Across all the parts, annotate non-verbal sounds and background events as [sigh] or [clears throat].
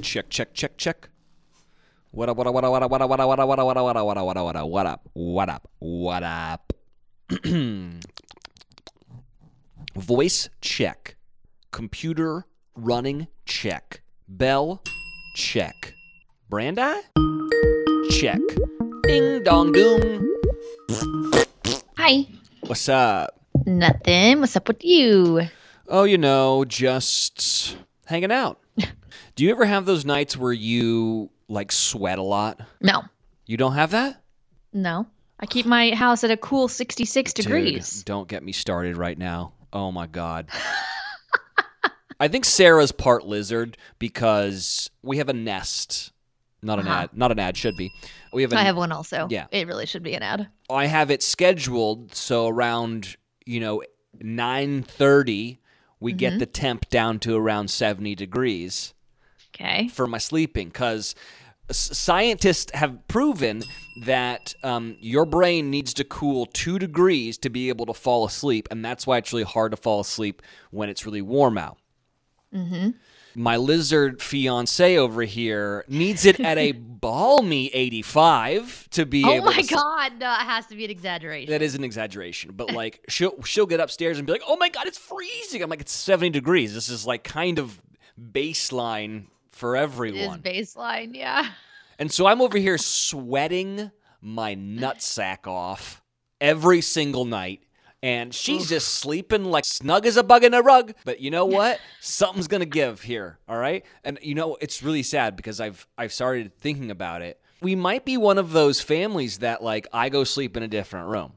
Check, check, check, check. What up, what up, what up, what up, what up, what up, what up, what up, what up, what up, what up, what up, what up, what up, what up, what up. Voice check. Computer running check. Bell check. Brandi? Check. Ding dong doom. Hi. What's up? Nothing. What's up with you? Oh, you know, just hanging out. [laughs] Do you ever have those nights where you like sweat a lot? No. You don't have that? No. I keep my house at a cool 66 degrees. Dude, don't get me started right now. Oh my god. [laughs] I think Sarah's part lizard because we have a nest. Not an Uh-huh. ad. Not an ad should be. We have. An, I have one also. Yeah. It really should be an ad. I have it scheduled so around you know nine thirty we get the temp down to around seventy degrees Okay. for my sleeping because scientists have proven that um, your brain needs to cool two degrees to be able to fall asleep, and that's why it's really hard to fall asleep when it's really warm out. Mm-hmm. My lizard fiance over here needs it at a [laughs] balmy 85 to be Oh able my to god, no, it has to be an exaggeration. that is an exaggeration, but like she'll she'll get upstairs and be like, "Oh my god, it's freezing!" I'm like, "It's 70 degrees. This is like kind of baseline for It is everyone." baseline, yeah. And so I'm over here sweating my nutsack off every single night. And she's just sleeping like snug as a bug in a rug. But you know what? Something's gonna give here. All right. And you know, it's really sad because I've I've started thinking about it. We might be one of those families that like I go sleep in a different room.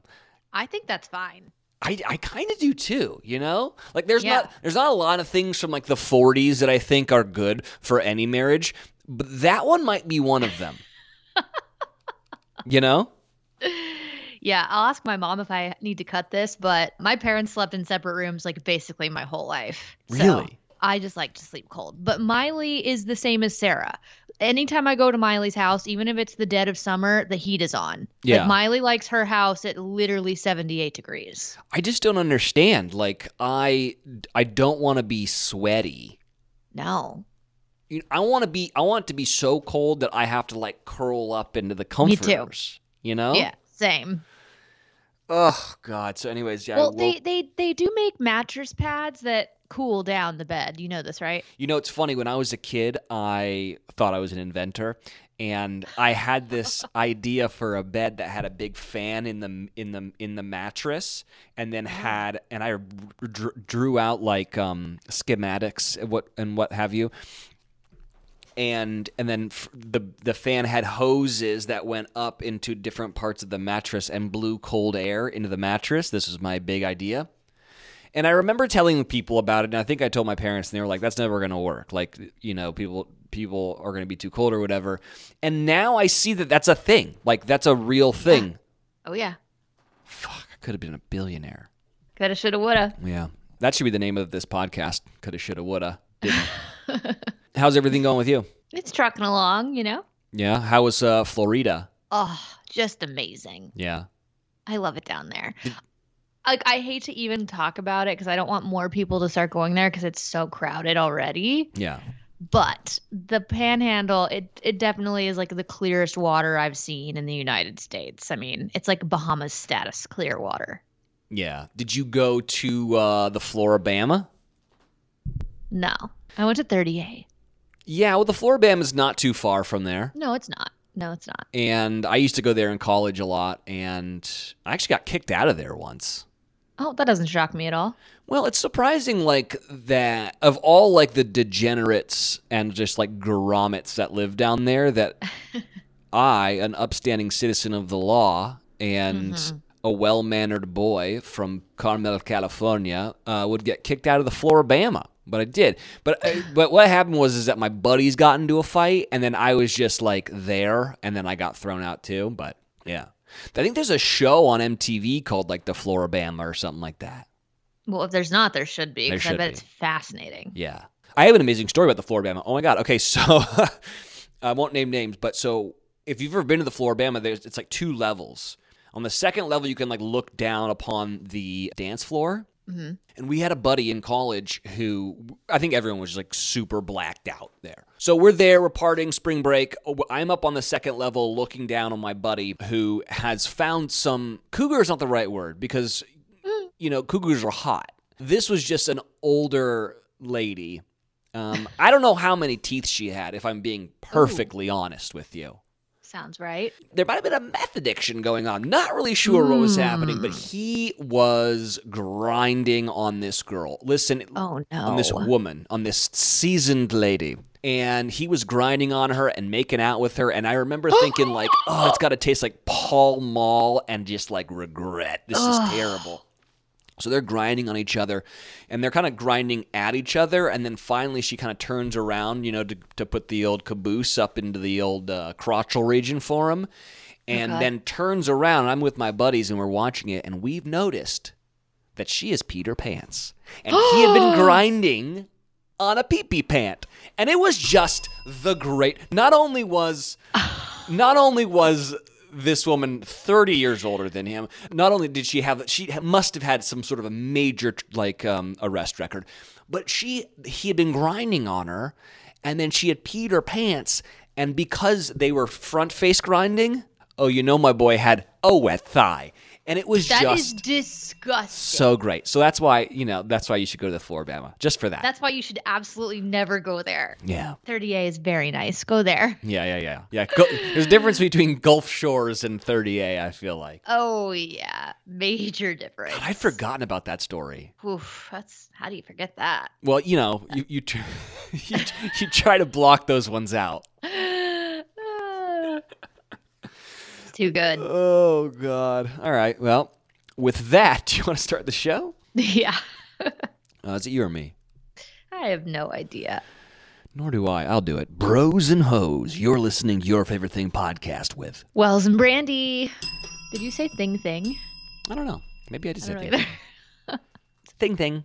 I think that's fine. I, I kind of do too, you know? Like there's Yeah. not there's not a lot of things from like the 40s that I think are good for any marriage, but that one might be one of them. [laughs] you know? Yeah, I'll ask my mom if I need to cut this, but my parents slept in separate rooms like basically my whole life. So Really? I just like to sleep cold. But Miley is the same as Sarah. Anytime I go to Miley's house, even if it's the dead of summer, the heat is on. Yeah. Like Miley likes her house at literally 78 degrees. I just don't understand. Like I I don't want to be sweaty. No. You I want to be I want it to be so cold that I have to like curl up into the Me too. comforters. You know? Yeah, same. Oh god. So anyways, yeah. well, well, they, they they do make mattress pads that cool down the bed. You know this, right? You know, it's funny. When I was a kid, I thought I was an inventor, and I had this [laughs] idea for a bed that had a big fan in the in the in the mattress, and then had and I drew out like um, schematics and what and what have you. And and then f- the the fan had hoses that went up into different parts of the mattress and blew cold air into the mattress. This was my big idea. And I remember telling people about it, and I think I told my parents, and they were like, "That's never going to work. Like, you know, people people are going to be too cold or whatever." And now I see that that's a thing. Like, that's a real thing. Oh yeah. Fuck, I could have been a billionaire. Coulda, shoulda, woulda. Yeah, that should be the name of this podcast. Coulda, shoulda, woulda. Didn't. [laughs] How's everything going with you? It's trucking along, you know. Yeah. How was uh, Florida? Oh, just amazing. Yeah. I love it down there. Like I hate to even talk about it because I don't want more people to start going there because it's so crowded already. Yeah. But the Panhandle, it it definitely is like the clearest water I've seen in the United States. I mean, it's like Bahamas status clear water. Yeah. Did you go to uh, the Flora-Bama? No, I went to 38. Yeah. Well, the Flora-Bama is not too far from there. No, it's not. No, it's not. and I used to go there in college a lot, and I actually got kicked out of there once. Oh, that doesn't shock me at all. Well, it's surprising, like that of all like the degenerates and just like grommets that live down there, that [laughs] I, an upstanding citizen of the law and a well-mannered boy from Carmel, California, uh, would get kicked out of the Flora-Bama. But I did. But uh, but what happened was is that my buddies got into a fight, and then I was just like there, and then I got thrown out too. But yeah, I think there's a show on MTV called like the Floribama or something like that. Well, if there's not, there should be. There 'cause I bet be. it's fascinating. Yeah. I have an amazing story about the Flora-Bama. Oh my god. Okay, [laughs] so I won't name names, but so if you've ever been to the Flora-Bama, there's it's like two levels. On the second level, you can like look down upon the dance floor, hmm And we had a buddy in college who I think everyone was like super blacked out there. So we're there, we're partying spring break. I'm up on the second level looking down on my buddy who has found some cougar is not the right word because you know, cougars are hot. This was just an older lady. Um, I don't know how many teeth she had, if I'm being perfectly honest with you Sounds right. there might have been a meth addiction going on. Not really sure what was happening, but hmm. he was grinding on this girl. Listen, Oh no. on this woman, on this seasoned lady. And he was grinding on her and making out with her. And I remember [gasps] thinking, like, oh, it's got to taste like Pall Mall and just like regret. This is terrible. So they're grinding on each other and they're kind of grinding at each other. And then finally, she kind of turns around, you know, to, to put the old caboose up into the old uh, crotchal region for him. And Okay. then turns around. I'm with my buddies and we're watching it. And we've noticed that she is Peter Pants. And he had been [gasps] grinding on a pee pee pant. And it was just the great. Not only was. [sighs] Not only was this woman 30 years older than him not only did she have she must have had some sort of a major like um, arrest record but she he had been grinding on her and then she had peed her pants and because they were front face grinding oh you know my boy had a wet thigh and it was That is just disgusting. so great so that's why you know that's why you should go to the Flora-Bama just for that That's why you should absolutely never go there. yeah 30A is very nice. Go there. yeah yeah yeah yeah Go, there's a difference between gulf shores and 30a i feel like Oh yeah, major difference. God, I'd forgotten about that story. Oof, that's how do you forget that? Well, you know, you you, [laughs] you you try to block those ones out. [laughs] too good. Oh God! All right. Well, with that, [laughs] do you want to start the show? [laughs] yeah, Uh, is it you or me? I have no idea. Nor do I. I'll do it. Bros and hoes. You're listening to your favorite thing podcast with. Wells and Brandi. Did you say thing thing? I don't know. Maybe I just I said thing. thing thing.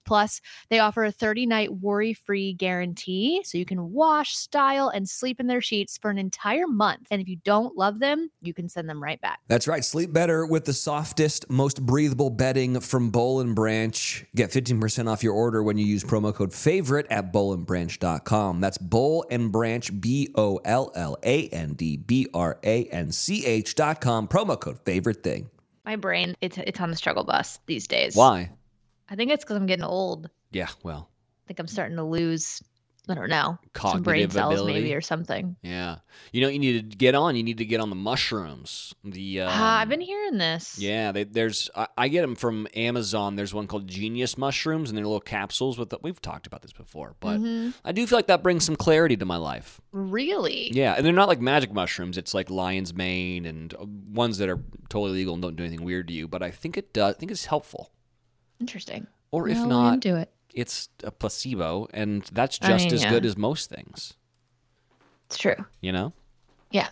Plus, they offer a 30 night worry free guarantee so you can wash, style, and sleep in their sheets for an entire month. And if you don't love them, you can send them right back. That's right. Sleep better with the softest, most breathable bedding from Boll and Branch. Get 15% off your order when you use promo code favorite at bollandbranch.com. That's Boll and Branch, B O L L A N D B R A N C H.com. Promo code favorite thing. My brain, it's it's on the struggle bus these days. Why? I think it's because I'm getting old. Yeah. Well. I think I'm starting to lose. I don't know some brain cells ability. maybe or something. Yeah. You know, you need to get on. You need to get on the mushrooms. The. Um, Ah, I've been hearing this. Yeah, they, there's I, I get them from Amazon. There's one called Genius Mushrooms, and they're little capsules with. The, we've talked about this before, but Mhm. I do feel like that brings some clarity to my life. Really? Yeah, and they're not like magic mushrooms. It's like lion's mane and uh, ones that are totally legal and don't do anything weird to you. But I think it does. I think it's helpful. Interesting. Or if Well, not, into it. it's a placebo, and that's I just mean, as yeah. good as most things. It's true. You know. Yeah.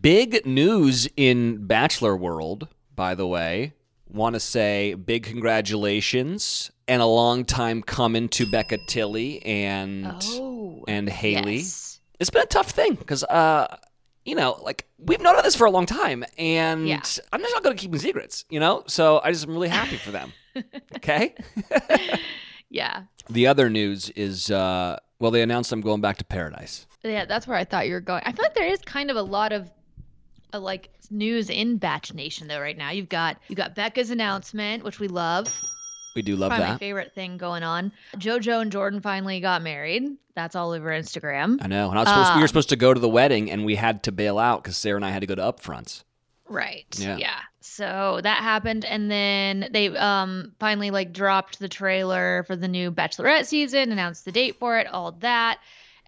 Big news in Bachelor World, by the way. Want to say big congratulations and a long time coming to Becca Tilley and Oh. and Hayley. Yes. It's been a tough thing because uh you know, like we've known about this for a long time, and Yeah. I'm just not going to keep secrets, you know. So I just am really happy for them. Okay. [laughs] Yeah. The other news is, uh, well, they announced I'm going back to Paradise. Yeah, that's where I thought you were going. I feel like there is kind of a lot of uh, like news in Bach Nation though right now. You've got you got Becca's announcement, which we love. We do love Probably my that. favorite thing going on. JoJo and Jordan finally got married. That's all over Instagram. I know. And I was supposed, we were Um, supposed to go to the wedding, and we had to bail out because Sarah and I had to go to upfronts. Right. Yeah. Yeah. So that happened and then they um finally like dropped the trailer for the new Bachelorette season, announced the date for it, all that.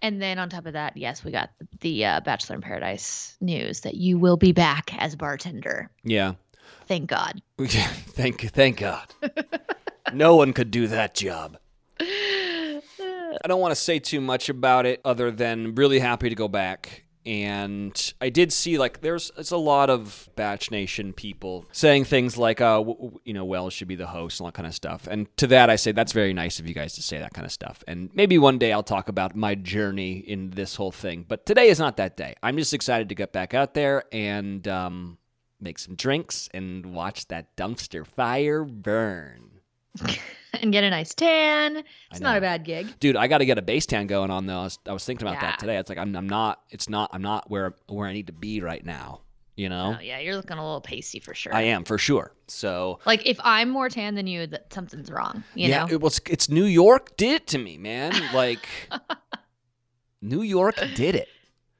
And then on top of that, yes, we got the uh, Bachelor in Paradise news that you will be back as bartender. Yeah. Thank God. [laughs] thank thank God. no one could do that job. [laughs] I don't want to say too much about it other than really happy to go back. And I did see like there's it's a lot of Bach Nation people saying things like, uh, w- w- you know, Wells should be the host and all that kind of stuff. And to that, I say that's very nice of you guys to say that kind of stuff. And maybe one day I'll talk about my journey in this whole thing. But today is not that day. I'm just excited to get back out there and um, make some drinks and watch that dumpster fire burn. [laughs] and get a nice tan. It's not a bad gig. Dude, I got to get a base tan going on though. I was, I was thinking about Yeah. that today. It's like I'm, I'm not. It's not. I'm not where where I need to be right now. You know, Oh, yeah, you're looking a little pasty for sure. I am for sure. So Like if I'm more tan than you, that something's wrong. You yeah, know? it was. It's New York did it to me, man. Like [laughs] New York did it.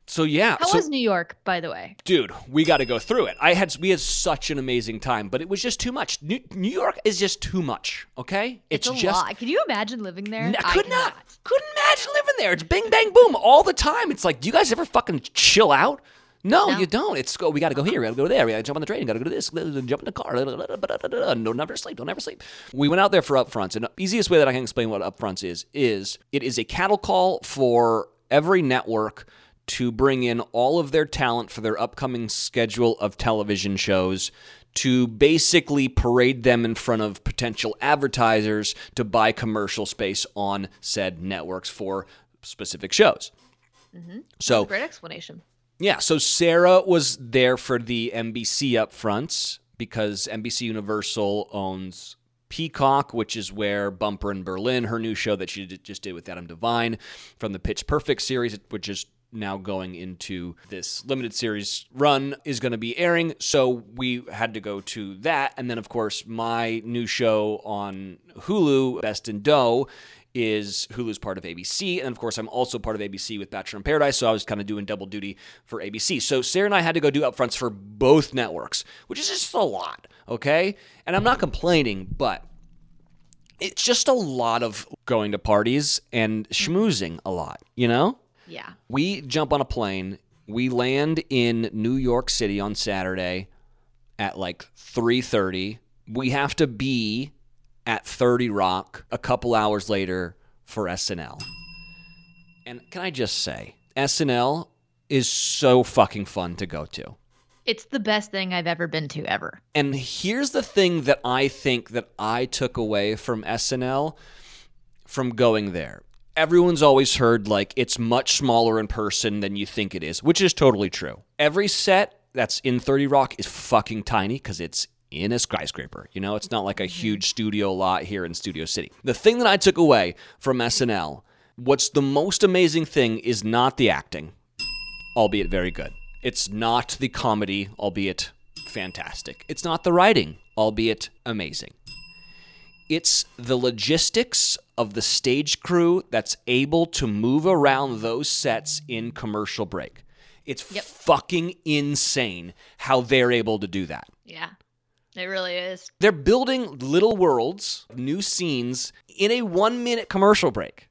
So yeah, How so, was New York, by the way? dude, we got to go through it. I had we had such an amazing time, but it was just too much. New, New York is just too much. Okay, It's, a just lot. Can you imagine living there? N- I could not. Couldn't imagine living there. It's bing bang boom all the time. It's like, do you guys ever fucking chill out? No, No. you don't. It's go. We got to go here. We got to go there. We got to jump on the train. Got to go to this. Jump in the car. Don't never sleep. Don't ever sleep. We went out there for upfronts, and the easiest way that I can explain what upfronts is is it is a cattle call for every network to bring in all of their talent for their upcoming schedule of television shows to basically parade them in front of potential advertisers to buy commercial space on said networks for specific shows. Mm-hmm. So, Great explanation. yeah, so Sarah was there for the NBC upfronts because NBC Universal owns Peacock, which is where Bumper in Berlin, her new show that she did, just did with Adam DeVine from the Pitch Perfect series, which is now going into this limited series run, is going to be airing. So we had to go to that. And then, of course, my new show on Hulu, Best in Dough, is Hulu's part of ABC. And of course, I'm also part of ABC with Bachelor in Paradise. So I was kind of doing double duty for ABC. So Sarah and I had to go do upfronts for both networks, which is just a lot. Okay. And I'm not complaining, but it's just a lot of going to parties and schmoozing a lot, you know? Yeah. We jump on a plane. We land in New York City on Saturday at like 3:30. We have to be at 30 Rock a couple hours later for SNL. And can I just say, SNL is so fucking fun to go to. It's the best thing I've ever been to ever. And here's the thing that I think that I took away from SNL from going there. Everyone's always heard like it's much smaller in person than you think it is, which is totally true. Every set that's in 30 Rock is fucking tiny because it's in a skyscraper. You know, it's not like a mm-hmm. huge studio lot here in Studio City. The thing that I took away from SNL, what's the most amazing thing is not the acting, albeit very good. It's not the comedy, albeit fantastic. It's not the writing, albeit amazing. It's the logistics of the stage crew that's able to move around those sets in commercial break. It's fucking insane how they're able to do that. Yeah. It really is. They're building little worlds, new scenes in a one minute commercial break.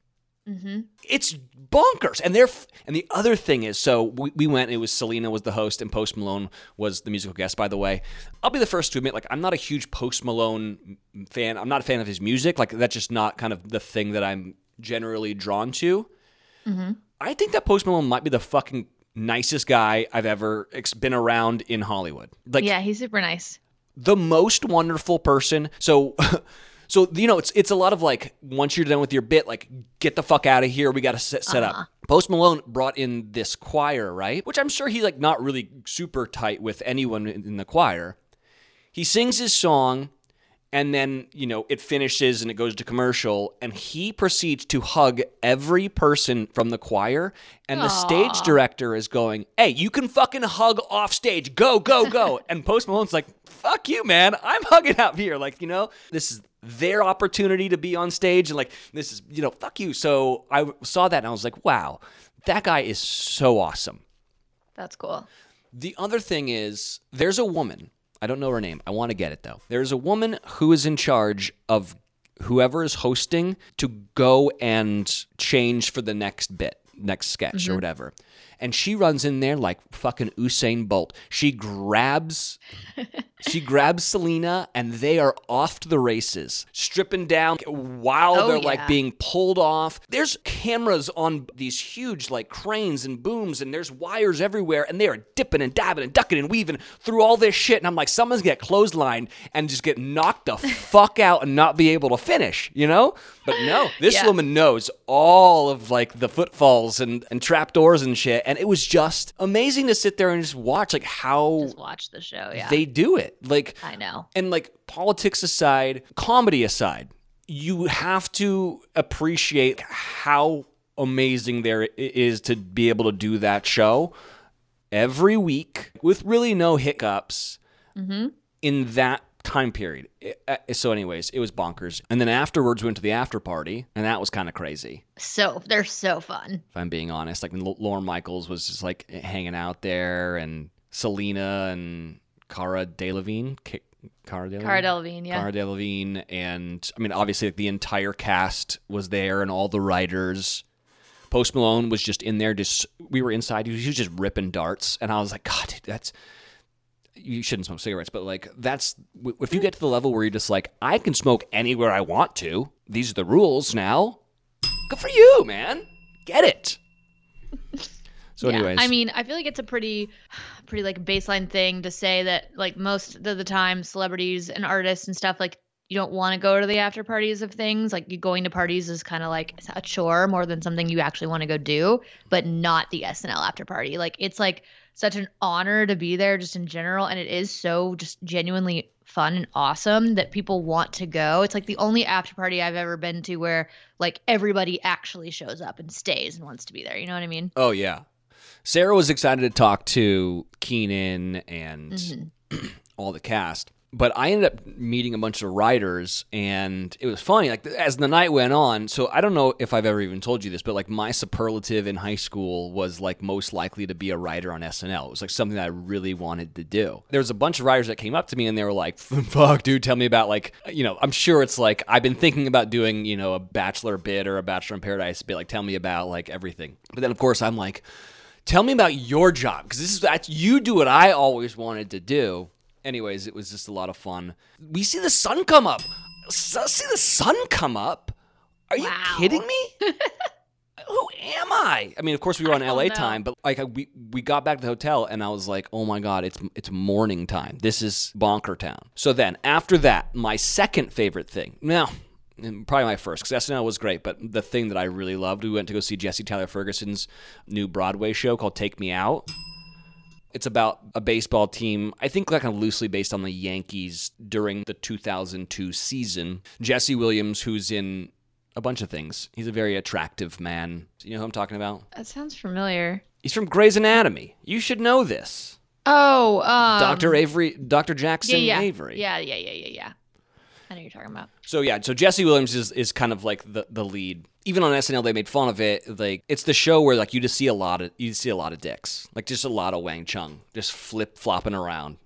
Mm-hmm. It's bonkers. And they're f- and the other thing is, so we, we went. It was Selena was the host, and Post Malone was the musical guest. By the way, I'll be the first to admit, like I'm not a huge Post Malone fan. I'm not a fan of his music. Like that's just not kind of the thing that I'm generally drawn to. I think that Post Malone might be the fucking nicest guy I've ever ex- been around in Hollywood. Like yeah, he's super nice. the most wonderful person. So, [laughs] so you know, it's it's a lot of like once you're done with your bit, like get the fuck out of here. We got to set, set up. Uh-huh. Post Malone brought in this choir, right? Which I'm sure he's like not really super tight with anyone in the choir. He sings his song, And then, you know, it finishes and it goes to commercial, and he proceeds to hug every person from the choir. And the stage director is going, Hey, you can fucking hug off stage. Go, go, go. [laughs] and Post Malone's like, Fuck you, man. I'm hugging out here. Like, you know, this is their opportunity to be on stage. And like, this is, you know, fuck you. So I saw that and I was like, Wow, that guy is so awesome. That's cool. The other thing is, there's a woman. I don't know her name. I want to get it though. There's a woman who is in charge of whoever is hosting to go and change for the next bit, next sketch or mm-hmm. whatever. And she runs in there like fucking Usain Bolt. She grabs [laughs] she grabs Selena and they are off to the races, stripping down while Oh, they're like being pulled off. There's cameras on these huge like cranes and booms, and there's wires everywhere, and they are dipping and dabbing and ducking and weaving through all this shit. And I'm like, someone's gonna get clotheslined and just get knocked the [laughs] fuck out and not be able to finish, you know? But no, this Yeah. woman knows all of like the footfalls and, and trapdoors and shit. And it was just amazing to sit there and just watch like how Just watch the show. Yeah. they do it. Like I know. and like politics aside, comedy aside, you have to appreciate how amazing there is to be able to do that show every week with really no hiccups Mm-hmm. in that time period. So, anyways, it was bonkers. And then afterwards, we went to the after party, and that was kind of crazy. So they're so fun. If I'm being honest, like Lorne Michaels was just like hanging out there, and Selena and Cara Delevingne, Ca- Cara Delevingne, Cara Delevingne, yeah. Cara Delevingne, and I mean, obviously, like, the entire cast was there, and all the writers. Post Malone was just in there. Just we were inside. He was, he was just ripping darts, and I was like, God, dude, that's you shouldn't smoke cigarettes, but like that's if you get to the level where you're just like, I can smoke anywhere I want to. These are the rules now. Good for you, man. Get it. So, Yeah. anyways, I mean, I feel like it's a pretty, [sighs] pretty like baseline thing to say that like most of the time, celebrities and artists and stuff like you don't want to go to the after parties of things. Like you going to parties is kind of like a chore more than something you actually want to go do, but not the SNL after party. Like it's like such an honor to be there just in general, and it is so just genuinely fun and awesome that people want to go. It's like the only after party I've ever been to where like everybody actually shows up and stays and wants to be there. You know what I mean? oh yeah, Sarah was excited to talk to Kenan and Mm-hmm. [clears throat] all the cast. But I ended up meeting a bunch of writers, and it was funny. Like as the night went on, so I don't know if I've ever even told you this, but like my superlative in high school was like most likely to be a writer on SNL. It was like something that I really wanted to do. There was a bunch of writers that came up to me, and they were like, [laughs] "Fuck, dude, tell me about like you know." I'm sure it's like I've been thinking about doing you know a Bachelor bit or a Bachelor in Paradise bit. Like, tell me about like everything. But then of course I'm like, tell me about your job because this is that's you do what I always wanted to do. Anyways, it was just a lot of fun. We see the sun come up. S- See the sun come up. Are you Wow. kidding me? [laughs] Who am I? I mean, of course we were on LA know. time, but like we we got back to the hotel and I was like, "Oh my god, it's it's morning time. This is bonker town." So then, after that, my second favorite thing. Now, probably my first because SNL was great, but the thing that I really loved, we went to go see Jesse Tyler Ferguson's new Broadway show called Take Me Out. It's about a baseball team, I think like kind of loosely based on the Yankees during the 2002 season. Jesse Williams, who's in a bunch of things. He's a very attractive man. You know who I'm talking about? That sounds familiar. He's from Grey's Anatomy. You should know this. Oh, um, Dr. Avery, Dr. Jackson yeah, yeah. Avery. Yeah, yeah, yeah, yeah, yeah. I know you're talking about. So yeah, so Jesse Williams is, is kind of like the, the lead. Even on SNL, they made fun of it. Like it's the show where like you just see a lot of you see a lot of dicks, like just a lot of Wang Chung, just flip flopping around.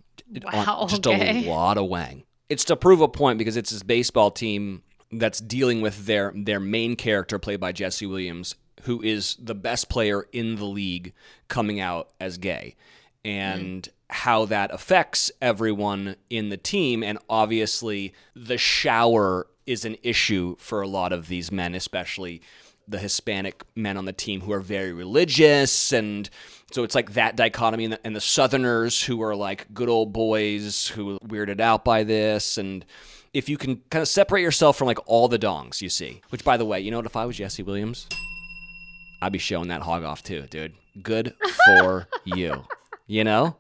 Wow, just okay. a lot of Wang. It's to prove a point because it's this baseball team that's dealing with their their main character played by Jesse Williams, who is the best player in the league, coming out as gay, and mm. How that affects everyone in the team. And obviously, the shower is an issue for a lot of these men, especially the Hispanic men on the team who are very religious. And so it's like that dichotomy, and the, and the Southerners who are like good old boys who weirded out by this. And if you can kind of separate yourself from like all the dongs you see, which by the way, you know what, if I was Jesse Williams, I'd be showing that hog off too, dude. Good for you. You know?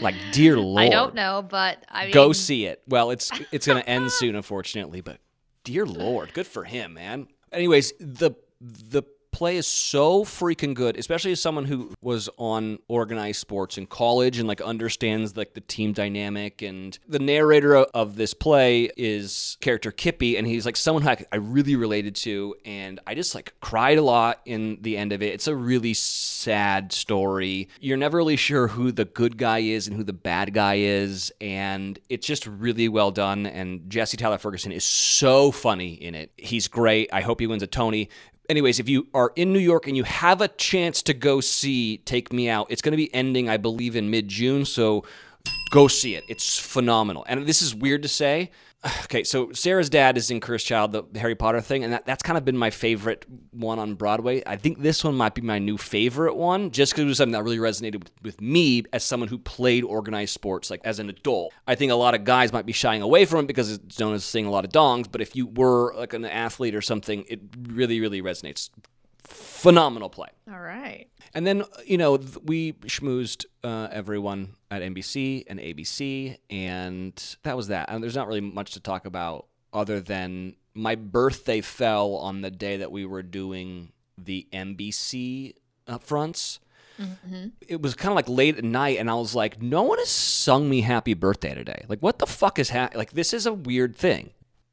Like, dear lord. [laughs] I don't know, but I mean, Go see it. Well, it's it's going to end soon, unfortunately. But dear lord, good for him, man. Anyways, the the play is so freaking good, especially as someone who was on organized sports in college and like understands like the team dynamic. And the narrator of this play is character Kippy, and he's like someone I, I really related to, and I just like cried a lot in the end of it. It's a really sad story. You're never really sure who the good guy is and who the bad guy is, and it's just really well done. And Jesse Tyler Ferguson is so funny in it. He's great. I hope he wins a Tony anyways, if you are in New York and you have a chance to go see Take Me Out, it's going to be ending, I believe, in mid June. So go see it. It's phenomenal. And this is weird to say. [sighs] Okay, so Sarah's dad is in Cursed Child, the Harry Potter thing, and that, that's kind of been my favorite one on Broadway. I think this one might be my new favorite one, just because it was something that really resonated with, with me as someone who played organized sports, like as an adult. I think a lot of guys might be shying away from it because it's known as seeing a lot of dongs, but if you were like an athlete or something, it really, really resonates. Phenomenal play. All right. And then, you know, we schmoozed uh, everyone at NBC and ABC, and that was that. And there's not really much to talk about other than my birthday fell on the day that we were doing the NBC upfronts. Mm-hmm. It was kind of like late at night, and I was like, no one has sung me happy birthday today. Like, what the fuck is happening? Like, this is a weird thing.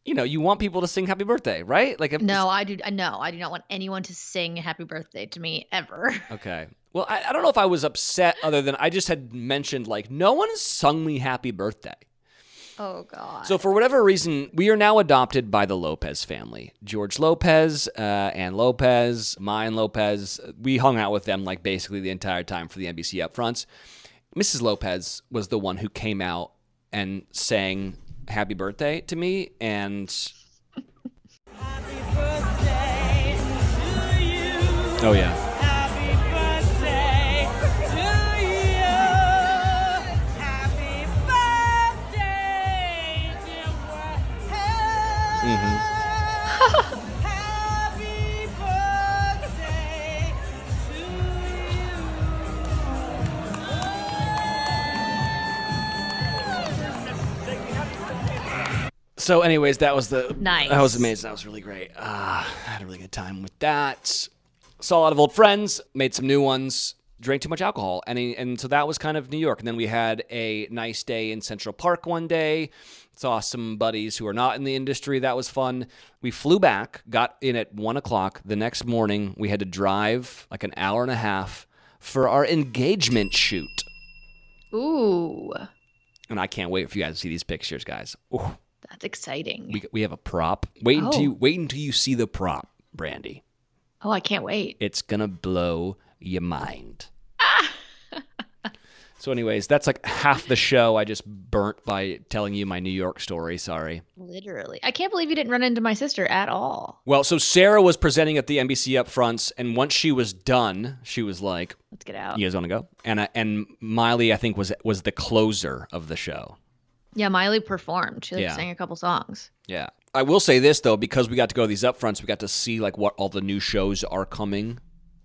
You know, you want people to sing happy birthday, right? Like, if- No, I do. No, I do not want anyone to sing "Happy Birthday" to me ever. [laughs] Okay. Well, I, I don't know if I was upset other than I just had mentioned, like, no one has sung me happy birthday. Oh God. So, for whatever reason, we are now adopted by the Lopez family. George Lopez, uh, Ann Lopez, Mayan Lopez. We hung out with them, like, basically the entire time for the NBC upfronts. Mrs. Lopez was the one who came out and sang happy birthday to me. And. Oh, yeah. Mm-hmm. [laughs] So, anyways, that was the Nice. That was amazing. That was really great. Uh, I had a really good time with that. Saw a lot of old friends, made some new ones. Drank too much alcohol, and and so that was kind of New York. And then we had a nice day in Central Park one day. Saw some buddies who are not in the industry. That was fun. We flew back, got in at one o'clock. The next morning, we had to drive like an hour and a half for our engagement shoot. Ooh, And I can't wait for you guys to see these pictures, guys. Ooh. That's exciting. We, we have a prop. Wait until Oh. you wait until you see the prop, Brandi. oh, I can't wait. It's gonna blow your mind. Ah! [laughs] so, anyways, that's like half the show I just burnt by telling you my New York story. Sorry. Literally, I can't believe you didn't run into my sister at all. Well, so Sarah was presenting at the NBC upfronts, and once she was done, she was like, Let's get out. "You guys want to go?" And I, and Miley, I think, was was the closer of the show. Yeah, Miley performed. She like, Yeah. sang a couple songs. Yeah. I will say this though, because we got to go to these upfronts, we got to see like what all the new shows are coming,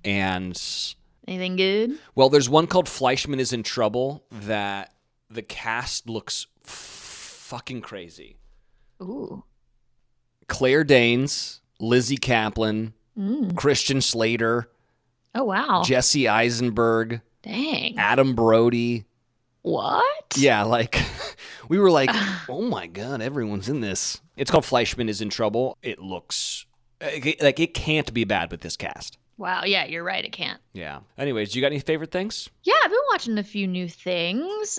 and Anything good? well, there's one called Fleischman is in Trouble that the cast looks f- fucking crazy. Ooh. Claire Danes, Lizzy Caplan, Mm. Christian Slater, Oh wow. Jesse Eisenberg, Dang. Adam Brody. What? Yeah, like [laughs] we were like, oh my god, everyone's in this. It's called Fleischman is in Trouble. It looks like it can't be bad with this cast. Wow. Yeah, you're right. It can't. Yeah. Anyways, you got any favorite things? Yeah, I've been watching a few new things.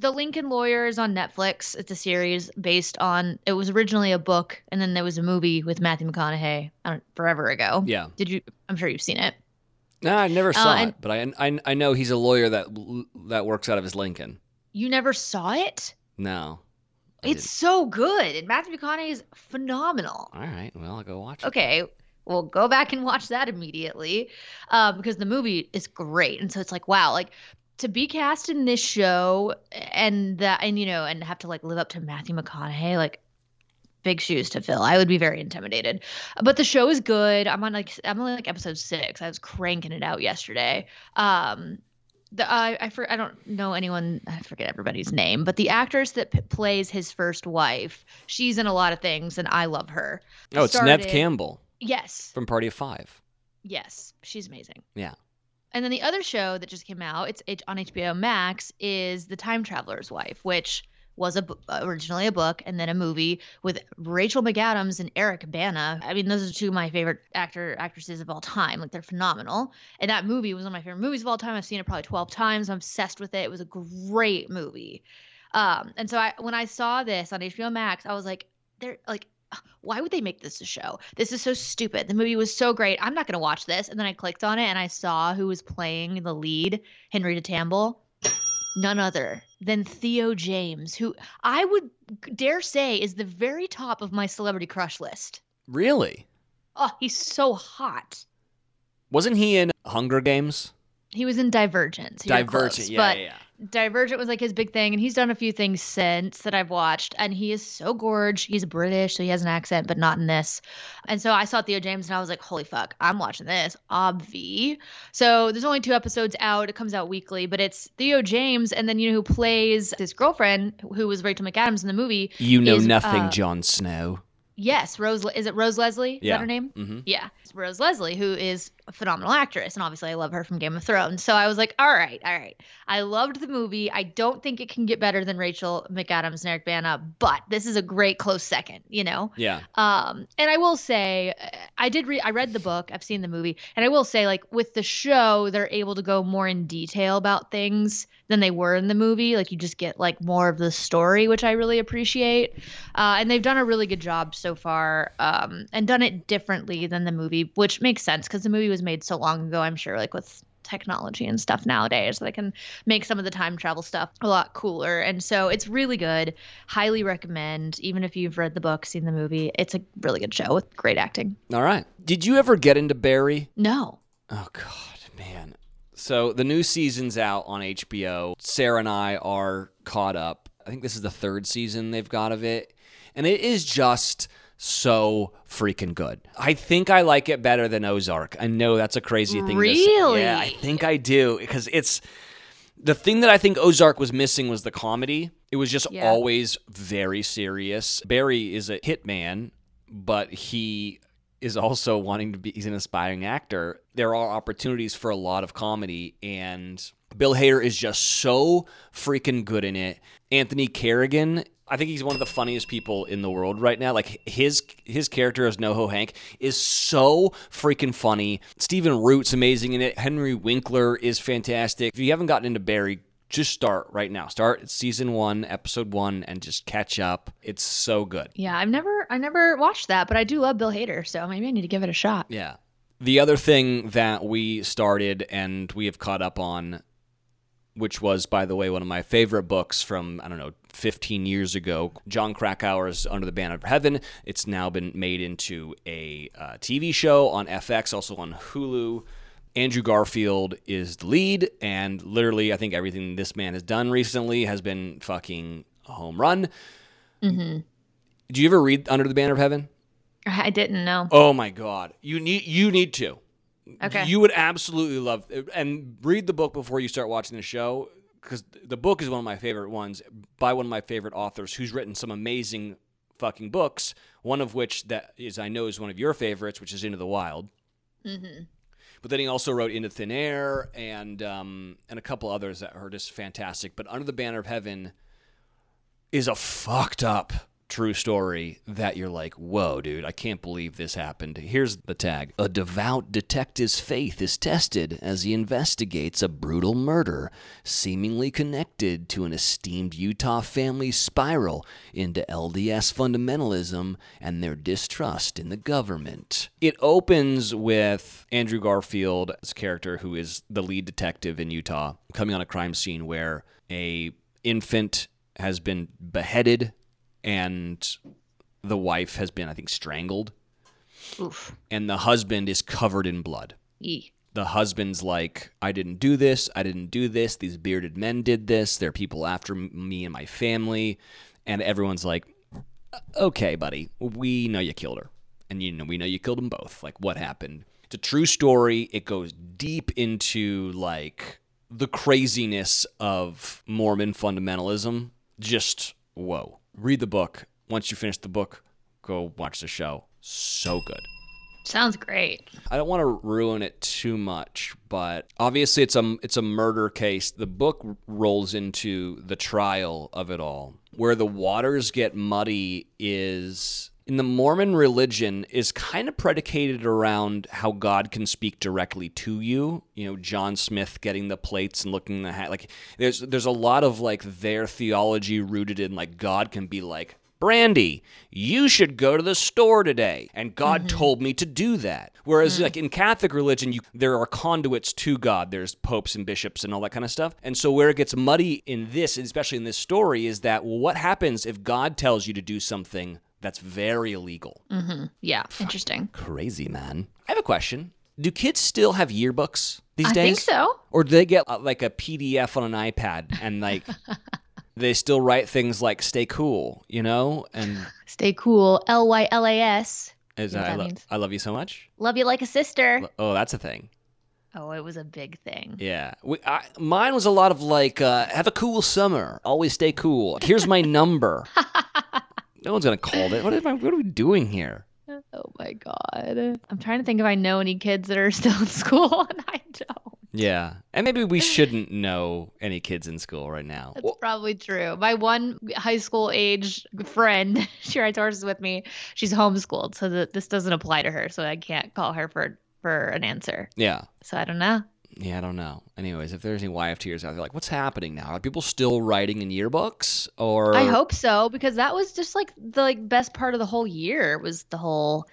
The Lincoln Lawyers on Netflix. It's a series based on. It was originally a book, and then there was a movie with Matthew McConaughey don't, forever ago. Yeah. Did you? I'm sure you've seen it. No, I never saw and- it, but I, I I know he's a lawyer that that works out of his Lincoln. You never saw it? No. I It's so good, and Matthew McConaughey is phenomenal. all right. Well, I'll go watch it. Okay, well, go back and watch that immediately, um, because the movie is great, and so it's like, wow, like to be cast in this show and that, and you know, and have to like live up to Matthew McConaughey, like big shoes to fill. I would be very intimidated, but the show is good. I'm on like I'm on like episode six. I was cranking it out yesterday. Um, The I I, for, I don't know anyone. I forget everybody's name, but the actress that p- plays his first wife, she's in a lot of things, and I love her. Oh, it's Neve Campbell Yes, from Party of Five. yes, she's amazing. Yeah. And then the other show that just came out, it's on HBO Max, is The Time Traveler's Wife, which was a originally a book and then a movie with Rachel McAdams and Eric Bana. I mean, those are two of my favorite actor actresses of all time. Like they're phenomenal. And that movie was one of my favorite movies of all time. I've seen it probably 12 times. I'm obsessed with it. It was a great movie. Um, and so I when I saw this on HBO Max, I was like, they're like why would they make this a show? This is so stupid. The movie was so great. I'm not going to watch this. And then I clicked on it and I saw who was playing the lead, Henry Tamble. None other than Theo James, who I would dare say is the very top of my celebrity crush list. Really? Oh, he's so hot. Wasn't he in Hunger Games? He was in Divergent. so Divergent. close, yeah, but yeah, yeah. Divergent was like his big thing, and he's done a few things since that I've watched, and he is so gorge. He's British, so he has an accent, but not in this. And so I saw Theo James, and I was like, "Holy fuck, I'm watching this." Obvi. So there's only two episodes out. It comes out weekly, but it's Theo James, and then you know who plays his girlfriend, who was Rachel McAdams in the movie. You know is, nothing, uh, Jon Snow. Yes, Rose. Is it Rose Leslie? Is Yeah. that her name? Mm-hmm. Yeah, it's Rose Leslie, who is a phenomenal actress, and obviously I love her from Game of Thrones. So I was like, all right, all right. I loved the movie. I don't think it can get better than Rachel McAdams and Eric Bana, but this is a great close second, you know. Yeah. Um, and I will say, I did read, I read the book, I've seen the movie, and I will say, like with the show, they're able to go more in detail about things than they were in the movie. Like you just get like more of the story, which I really appreciate. Uh, and they've done a really good job so far, um, and done it differently than the movie, which makes sense because the movie was made so long ago. I'm sure, like with technology and stuff nowadays that can make some of the time travel stuff a lot cooler. And so it's really good. Highly recommend, even if you've read the book, seen the movie. It's a really good show with great acting. All right. Did you ever get into Barry? No. Oh God, man. So the new season's out on HBO. Sarah and I are caught up. I think this is the third season they've got of it, and it is just so freaking good. I think I like it better than Ozark. I know that's a crazy thing. To say. Really? Yeah, I think I do because it's the thing that I think Ozark was missing was the comedy. It was just Yeah. always very serious. Barry is a hitman, but he is also wanting to be he's an aspiring actor. There are opportunities for a lot of comedy and Bill Hader is just so freaking good in it. Anthony Carrigan, I think he's one of the funniest people in the world right now. Like his his character as NoHo Hank is so freaking funny. Stephen Root's amazing in it. Henry Winkler is fantastic. If you haven't gotten into Barry, just start right now. Start season one, episode one, and just catch up. It's so good. Yeah, I've never I never watched that, but I do love Bill Hader, so maybe I need to give it a shot. Yeah. The other thing that we started and we have caught up on, which was, by the way, one of my favorite books from, I don't know, 15 years ago, Jon Krakauer's Under the Banner of Heaven. It's now been made into a uh, TV show on FX, also on Hulu. Andrew Garfield is the lead, and literally, I think everything this man has done recently has been fucking a home run. Mm-hmm. Did you ever read Under the Banner of Heaven? I didn't know. Oh my god, you need you need to. Okay. You would absolutely love and read the book before you start watching the show because the book is one of my favorite ones by one of my favorite authors who's written some amazing fucking books. One of which that is I know is one of your favorites, which is Into the Wild. hmm But then he also wrote Into Thin Air and um, and a couple others that are just fantastic. But Under the Banner of Heaven is a fucked up true story that you're like, whoa, dude, I can't believe this happened. Here's the tag A devout detective's faith is tested as he investigates a brutal murder seemingly connected to an esteemed Utah family's spiral into LDS fundamentalism and their distrust in the government. It opens with Andrew Garfield's character, who is the lead detective in Utah, coming on a crime scene where a infant has been beheaded and the wife has been, I think, strangled, Oof. and the husband is covered in blood. Yee. The husband's like, I didn't do this. I didn't do this. These bearded men did this. They're people after me and my family. And everyone's like, okay, buddy, we know you killed her. And you know, we know you killed them both. Like, what happened? It's a true story. It goes deep into like the craziness of Mormon fundamentalism. Just whoa. Read the book. Once you finish the book, go watch the show. So good. Sounds great. I don't want to ruin it too much, but obviously it's a it's a murder case. The book rolls into the trial of it all. Where the waters get muddy is in the Mormon religion is kind of predicated around how God can speak directly to you. You know, John Smith getting the plates and looking in the hat. Like there's there's a lot of like their theology rooted in like God can be like Brandi, you should go to the store today. And God mm-hmm. told me to do that. Whereas, mm. like in Catholic religion, you, there are conduits to God. There's popes and bishops and all that kind of stuff. And so, where it gets muddy in this, especially in this story, is that well, what happens if God tells you to do something that's very illegal? Mm-hmm. Yeah, interesting. Crazy, man. I have a question. Do kids still have yearbooks these I days? I think so. Or do they get uh, like a PDF on an iPad and like [laughs] they still write things like "stay cool," you know? And [sighs] Stay cool. L Y L A S. is You know what I, that lo-? I love you so much. Love you like a sister. Oh, that's a thing. Oh, it was a big thing. Yeah, we, I, mine was a lot of like, uh, "Have a cool summer. Always stay cool. Here's my number." [laughs] no one's gonna call it. What I? What are we doing here? [laughs] Oh my god. I'm trying to think if I know any kids that are [laughs] still in school [laughs] and I don't. Yeah, and maybe we shouldn't know any kids in school right now. That's Well, probably true. My one high school age friend, she rides horses with me. She's homeschooled, so that this doesn't apply to her. So I can't call her for for an answer. yeah, So I don't know. Yeah, I don't know. Anyways, if there's any YFTers out there, like, what's happening now? Are people still writing in yearbooks, or I hope so because that was just like the like best part of the whole year was the whole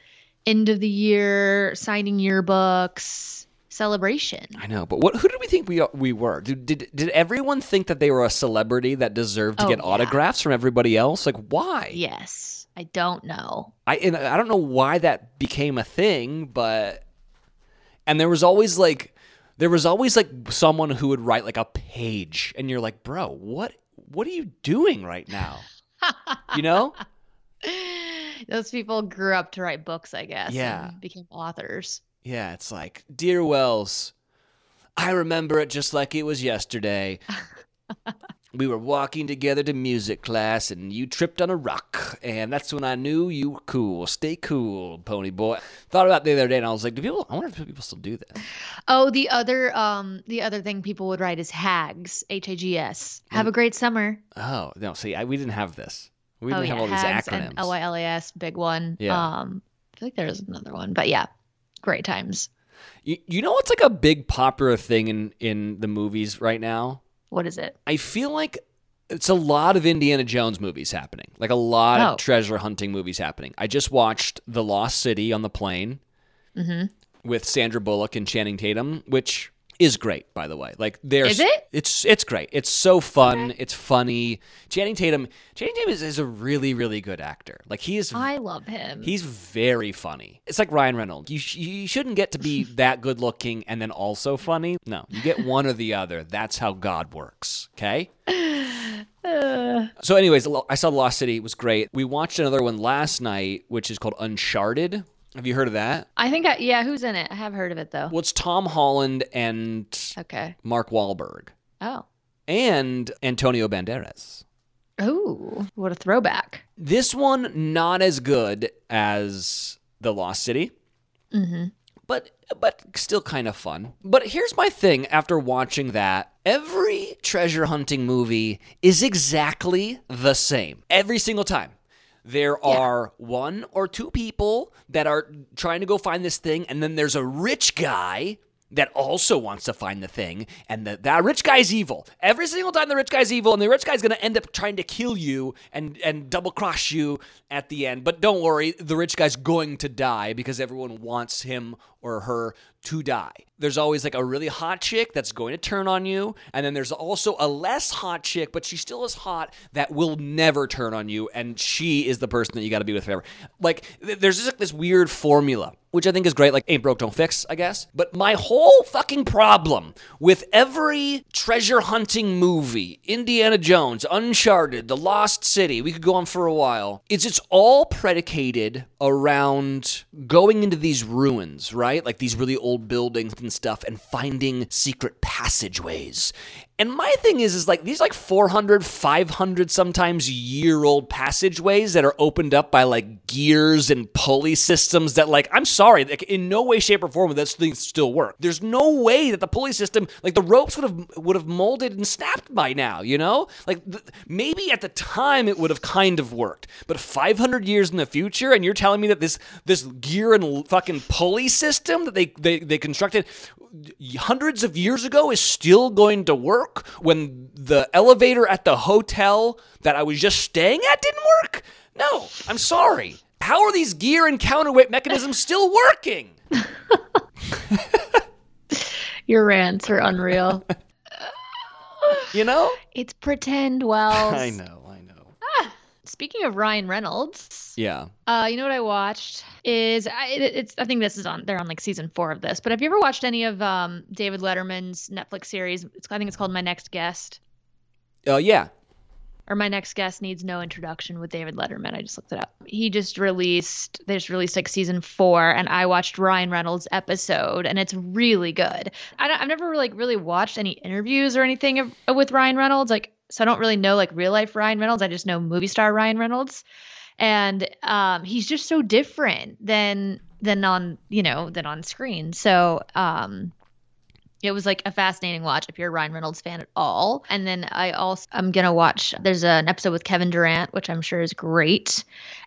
end of the year signing yearbooks celebration. I know, but what? Who did we think we uh, we were? Did did, did everyone think that they were a celebrity that deserved to Oh, get yeah. autographs from everybody else? Like, why? Yes, I don't know. I and I don't know why that became a thing, but and there was always like there was always like someone who would write like a page, and you're like, bro, what what are you doing right now? You know? [laughs] Those people grew up to write books, I guess. Yeah. and became authors. Yeah, it's like, Dear Wells, I remember it just like it was yesterday. [laughs] we were walking together to music class and you tripped on a rock. And that's when I knew you were cool. Stay cool, Ponyboy. Thought about the other day and I was like, do people, I wonder if people still do that Oh, the other um the other thing people would write is hags, H A G S. Have a great summer. Oh, no, see, I, we didn't have this. We oh didn't yeah, have all these hags acronyms. and L Y L A S, big one. Yeah. Um, I feel like there's another one, but yeah, great times. you, you know what's like a big popular thing in, in the movies right now? What is it? I feel like it's a lot of Indiana Jones movies happening. Like a lot Oh. of treasure hunting movies happening. I just watched The Lost City on the plane Mm-hmm. with Sandra Bullock and Channing Tatum, which is great, by the way. Like there's Is it? It's it's great. It's so fun. It's funny. Channing Tatum Channing Tatum is, is a really, really good actor. Like he is I love him. He's very funny. It's like Ryan Reynolds. You, sh- you shouldn't get to be [laughs] that good looking and then also funny. No, you get one or the other. That's how God works. Okay? Uh, [sighs] So, anyways, I saw The Lost City. It was great. We watched another one last night, which is called Uncharted. Have you heard of that? I think I, yeah, who's in it? I have heard of it though. Well, it's Tom Holland and Okay. Mark Wahlberg Oh. and Antonio Banderas. Ooh, what a throwback. This one not as good as The Lost City. Mm-hmm. but but still kind of fun. But here's my thing after watching that, every treasure hunting movie is exactly the same. Every single time. There are one or two people that are trying to go find this thing and then there's a rich guy that also wants to find the thing and the, that rich guy's evil. Every single time the rich guy's evil and the rich guy's going to end up trying to kill you and and double cross you at the end. But don't worry, the rich guy's going to die because everyone wants him or her to die. There's always like a really hot chick that's going to turn on you, and then there's also a less hot chick, but she still is hot that will never turn on you, and she is the person that you got to be with forever. Like th- there's just like this weird formula, which I think is great. Like ain't broke, don't fix, I guess. But my whole fucking problem with every treasure hunting movie, Indiana Jones, Uncharted, The Lost City, we could go on for a while, is it's all predicated around going into these ruins, right? Right? Like these really old buildings and stuff and finding secret passageways. And my thing is, is like these like 400, 500 sometimes year old passageways that are opened up by like gears and pulley systems that like, I'm sorry, like in no way, shape or form would that things still work. There's no way that the pulley system, like the ropes would have, would have molded and snapped by now, you know? Like th- maybe at the time it would have kind of worked, but 500 years in the future and you're telling me that this, this gear and fucking pulley system that they, they, they constructed hundreds of years ago is still going to work when the elevator at the hotel that I was just staying at didn't work? No, I'm sorry. How are these gear and counterweight mechanisms still working? [laughs] Your rants are unreal. You know? it's pretend Wells. I know, I know. Speaking of Ryan Reynolds, Yeah. uh, you know what I watched is I, it, it's I think this is on they're on like season four of this. But have you ever watched any of um, David Letterman's Netflix series? It's I think it's called My Next Guest Oh, yeah. or My Next Guest Needs No Introduction with David Letterman. I just looked it up. He just released they just released like season four, and I watched Ryan Reynolds episode, and it's really good. I don't, I've never like really watched any interviews or anything of, with Ryan Reynolds, like so I don't really know like real life Ryan Reynolds. I just know movie star Ryan Reynolds, and um, he's just so different than than on you know than on screen. So um, it was like a fascinating watch if you're a Ryan Reynolds fan at all. And then I also I'm gonna watch. There's an episode with Kevin Durant, which I'm sure is great,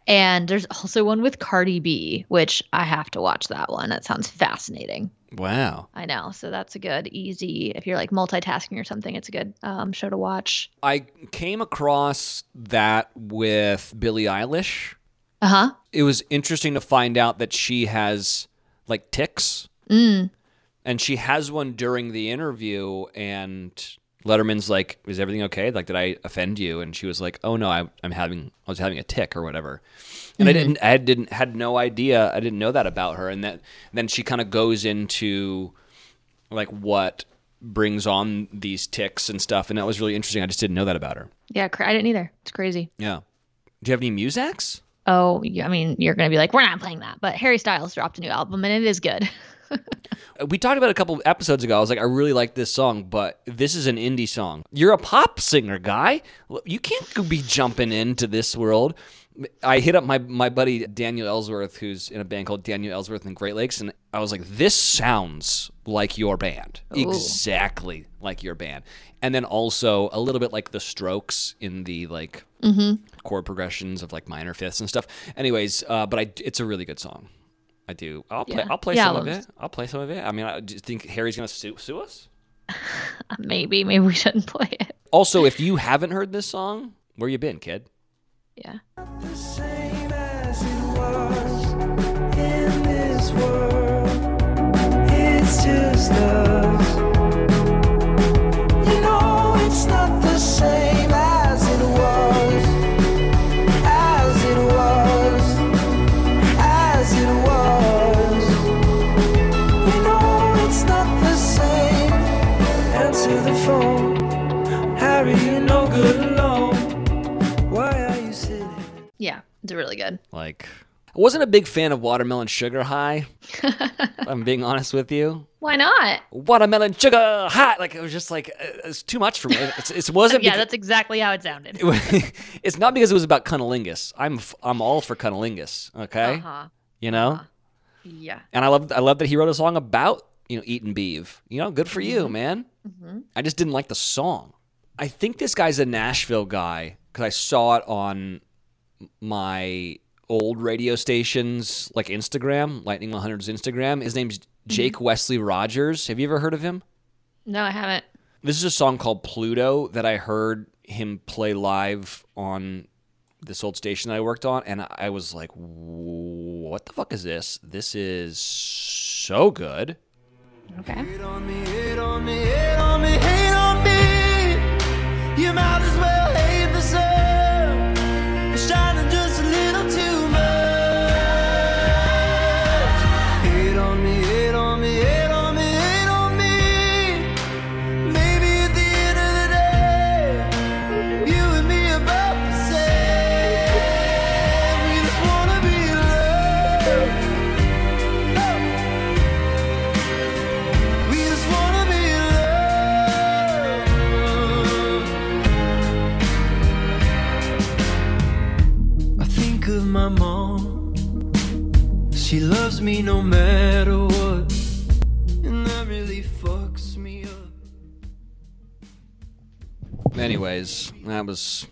and there's also one with Cardi B, which I have to watch that one. That sounds fascinating. Wow. I know, so that's a good, easy. If you're like multitasking or something, it's a good um, show to watch. I came across that with Billie Eilish. Uh huh. It was interesting to find out that she has like tics. Mm. and she has one during the interview and letterman's like is everything okay? Like did i offend you? And she was like oh no I, i'm having i was having a tic or whatever. And i mm-hmm. didn't i didn't had no idea i didn't know that about her. And that then she kind of goes into like what brings on these tics and stuff and that was really interesting i just didn't know that about her. Yeah, I didn't either. It's crazy. yeah. Do you have any musax Oh, yeah, I mean, you're gonna be like, we're not playing that, but Harry Styles dropped a new album and it is good. [laughs] [laughs] we talked about a couple episodes ago. I was like, I really like this song, but this is an indie song. You're a pop singer, guy. You can't be jumping into this world. I hit up my my buddy Daniel Ellsworth, who's in a band called Daniel Ellsworth and Great Lakes, and I was like, "This sounds like your band, exactly like your band." And then also a little bit like the Strokes in the like chord progressions of like minor fifths and stuff. Anyways, uh, but I, it's a really good song. I do. I'll play. Yeah. I'll play Yeah, some I of it. I'll play some of it. I mean, I do you think Harry's gonna sue, sue us? [laughs] maybe, maybe we shouldn't play it. Also, if you haven't heard this song, where you been, kid? Yeah. the same as it was in this world. It's just us. You know, it's not the same it's really good. Like, I wasn't a big fan of Watermelon Sugar High. I'm being honest with you. [laughs] Why not? Watermelon Sugar High. Like, it was just like, uh, it's too much for me. It's, it wasn't. [laughs] Yeah, beca- that's exactly how it sounded. [laughs] it's not because it was about cunnilingus. I'm f- I'm all for cunnilingus. Okay, Uh-huh. you know. Yeah. And I love I love that he wrote a song about you know eating beef. You know, good for you, Mm-hmm. man. I just didn't like the song. I think this guy's a Nashville guy because I saw it on my old radio stations like Instagram, Lightning 100's Instagram. His name's mm-hmm. Jake Wesley Rogers. Have you ever heard of him? No, I haven't. This is a song called Pluto that I heard him play live on this old station that I worked on, and I was like, "What the fuck is this? This is so good." Okay. Hate on me, hate on me, hate on me, hate on me. You might as well me no matter what, and that really fucks me up. Anyways, that was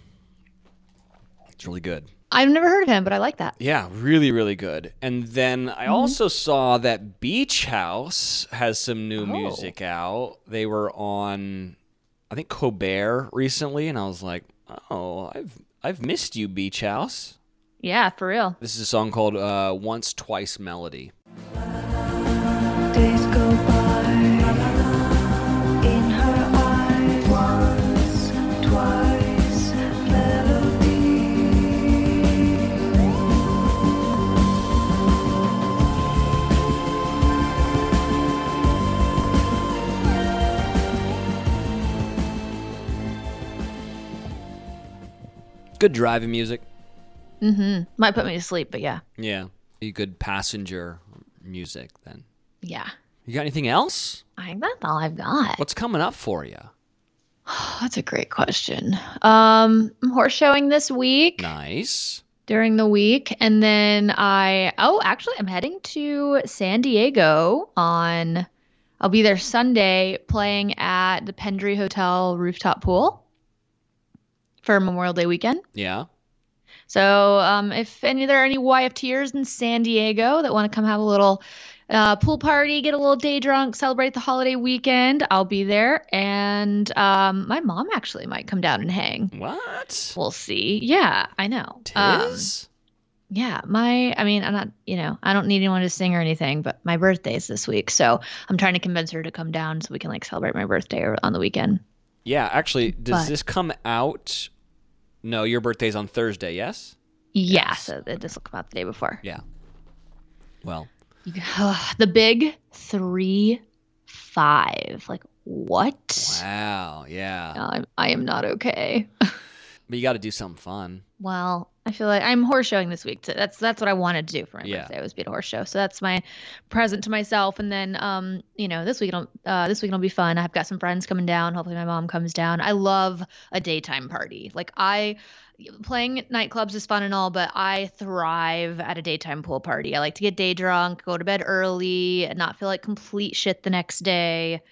it's really good. I've never heard of him, but I like that. Yeah, really, really good. And then I mm-hmm. also saw that Beach House has some new oh. music out. They were on, I think Colbert recently, and I was like, oh, I've I've missed you, Beach House. Yeah, for real. This is a song called uh, "Once Twice Melody." Days go by in her eyes. Once, twice, melody. Good driving music. Mm-hmm. Might put me to sleep, but yeah. Yeah, be good passenger music. Then Yeah. you got anything else? I think that's all I've got. What's coming up for you? [sighs] That's a great question. Um, I'm horse showing this week Nice. during the week, and then I oh, actually, I'm heading to San Diego on. I'll be there Sunday playing at the Pendry Hotel rooftop pool for Memorial Day weekend. Yeah. So, um, if any there are any YFTers in San Diego that want to come have a little uh, pool party, get a little day drunk, celebrate the holiday weekend, I'll be there. And um, my mom actually might come down and hang. What? We'll see. Yeah, I know. Um, yeah, my, I mean, I'm not, you know, I don't need anyone to sing or anything, but my birthday's this week. So I'm trying to convince her to come down so we can like celebrate my birthday on the weekend. Yeah, actually, does But- this come out? No, your birthday's on Thursday, yes? Yeah, so th- this will come out the day before. Yeah. Well, [sighs] the big three five. Like what? wow, yeah. I'm, I am not okay. [laughs] But you got to do something fun. well, I feel like I'm horse showing this week. So that's that's what I wanted to do for my Yeah. birthday was be at a horse show. So that's my present to myself. And then um, you know, this week uh this week will be fun. I've got some friends coming down. Hopefully my mom comes down. I love a daytime party. Like I playing at nightclubs is fun and all, but I thrive at a daytime pool party. I like to get day drunk, go to bed early, and not feel like complete shit the next day.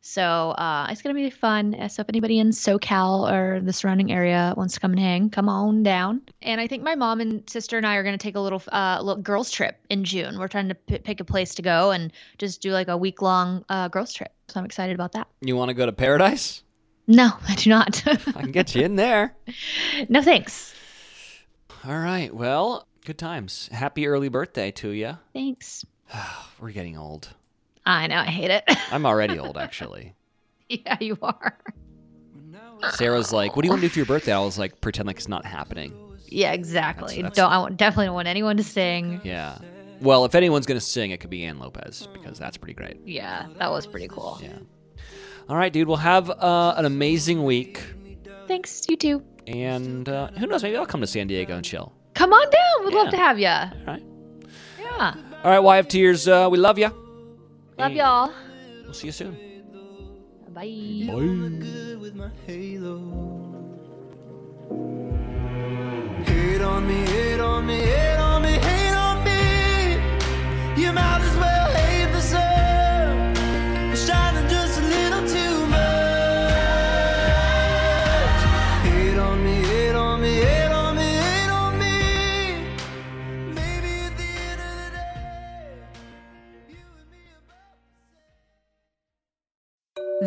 So uh, it's gonna be fun. So if anybody in SoCal or the surrounding area wants to come and hang, come on down. And I think my mom and sister and I are gonna take a little, uh, little girls trip in June. We're trying to p- pick a place to go and just do like a week long uh, girls trip. So I'm excited about that. You want to go to paradise? No, I do not. [laughs] I can get you in there. no thanks. All right. Well, good times. Happy early birthday to you. Thanks. [sighs] We're getting old. I know I hate it. [laughs] I'm already old, actually. yeah, you are. Sarah's like, "What do you want to do for your birthday?" I was like, "Pretend like it's not happening." Yeah, exactly. That's- that's- Don't I definitely don't want anyone to sing. Yeah. Well, if anyone's gonna sing, it could be Ann Lopez because that's pretty great. Yeah, that was pretty cool. Yeah. All right, dude. We'll have uh, an amazing week, Thanks, you too. and uh, who knows? Maybe I'll come to San Diego and chill. Come on down. We'd Yeah. love to have you. All right. Yeah. All right, YFTers. Uh, we love you. Love y'all. We'll see you soon. Bye. good with my halo. Hate on me, hate on me, hate on me, hate on me. You might as well hate the sun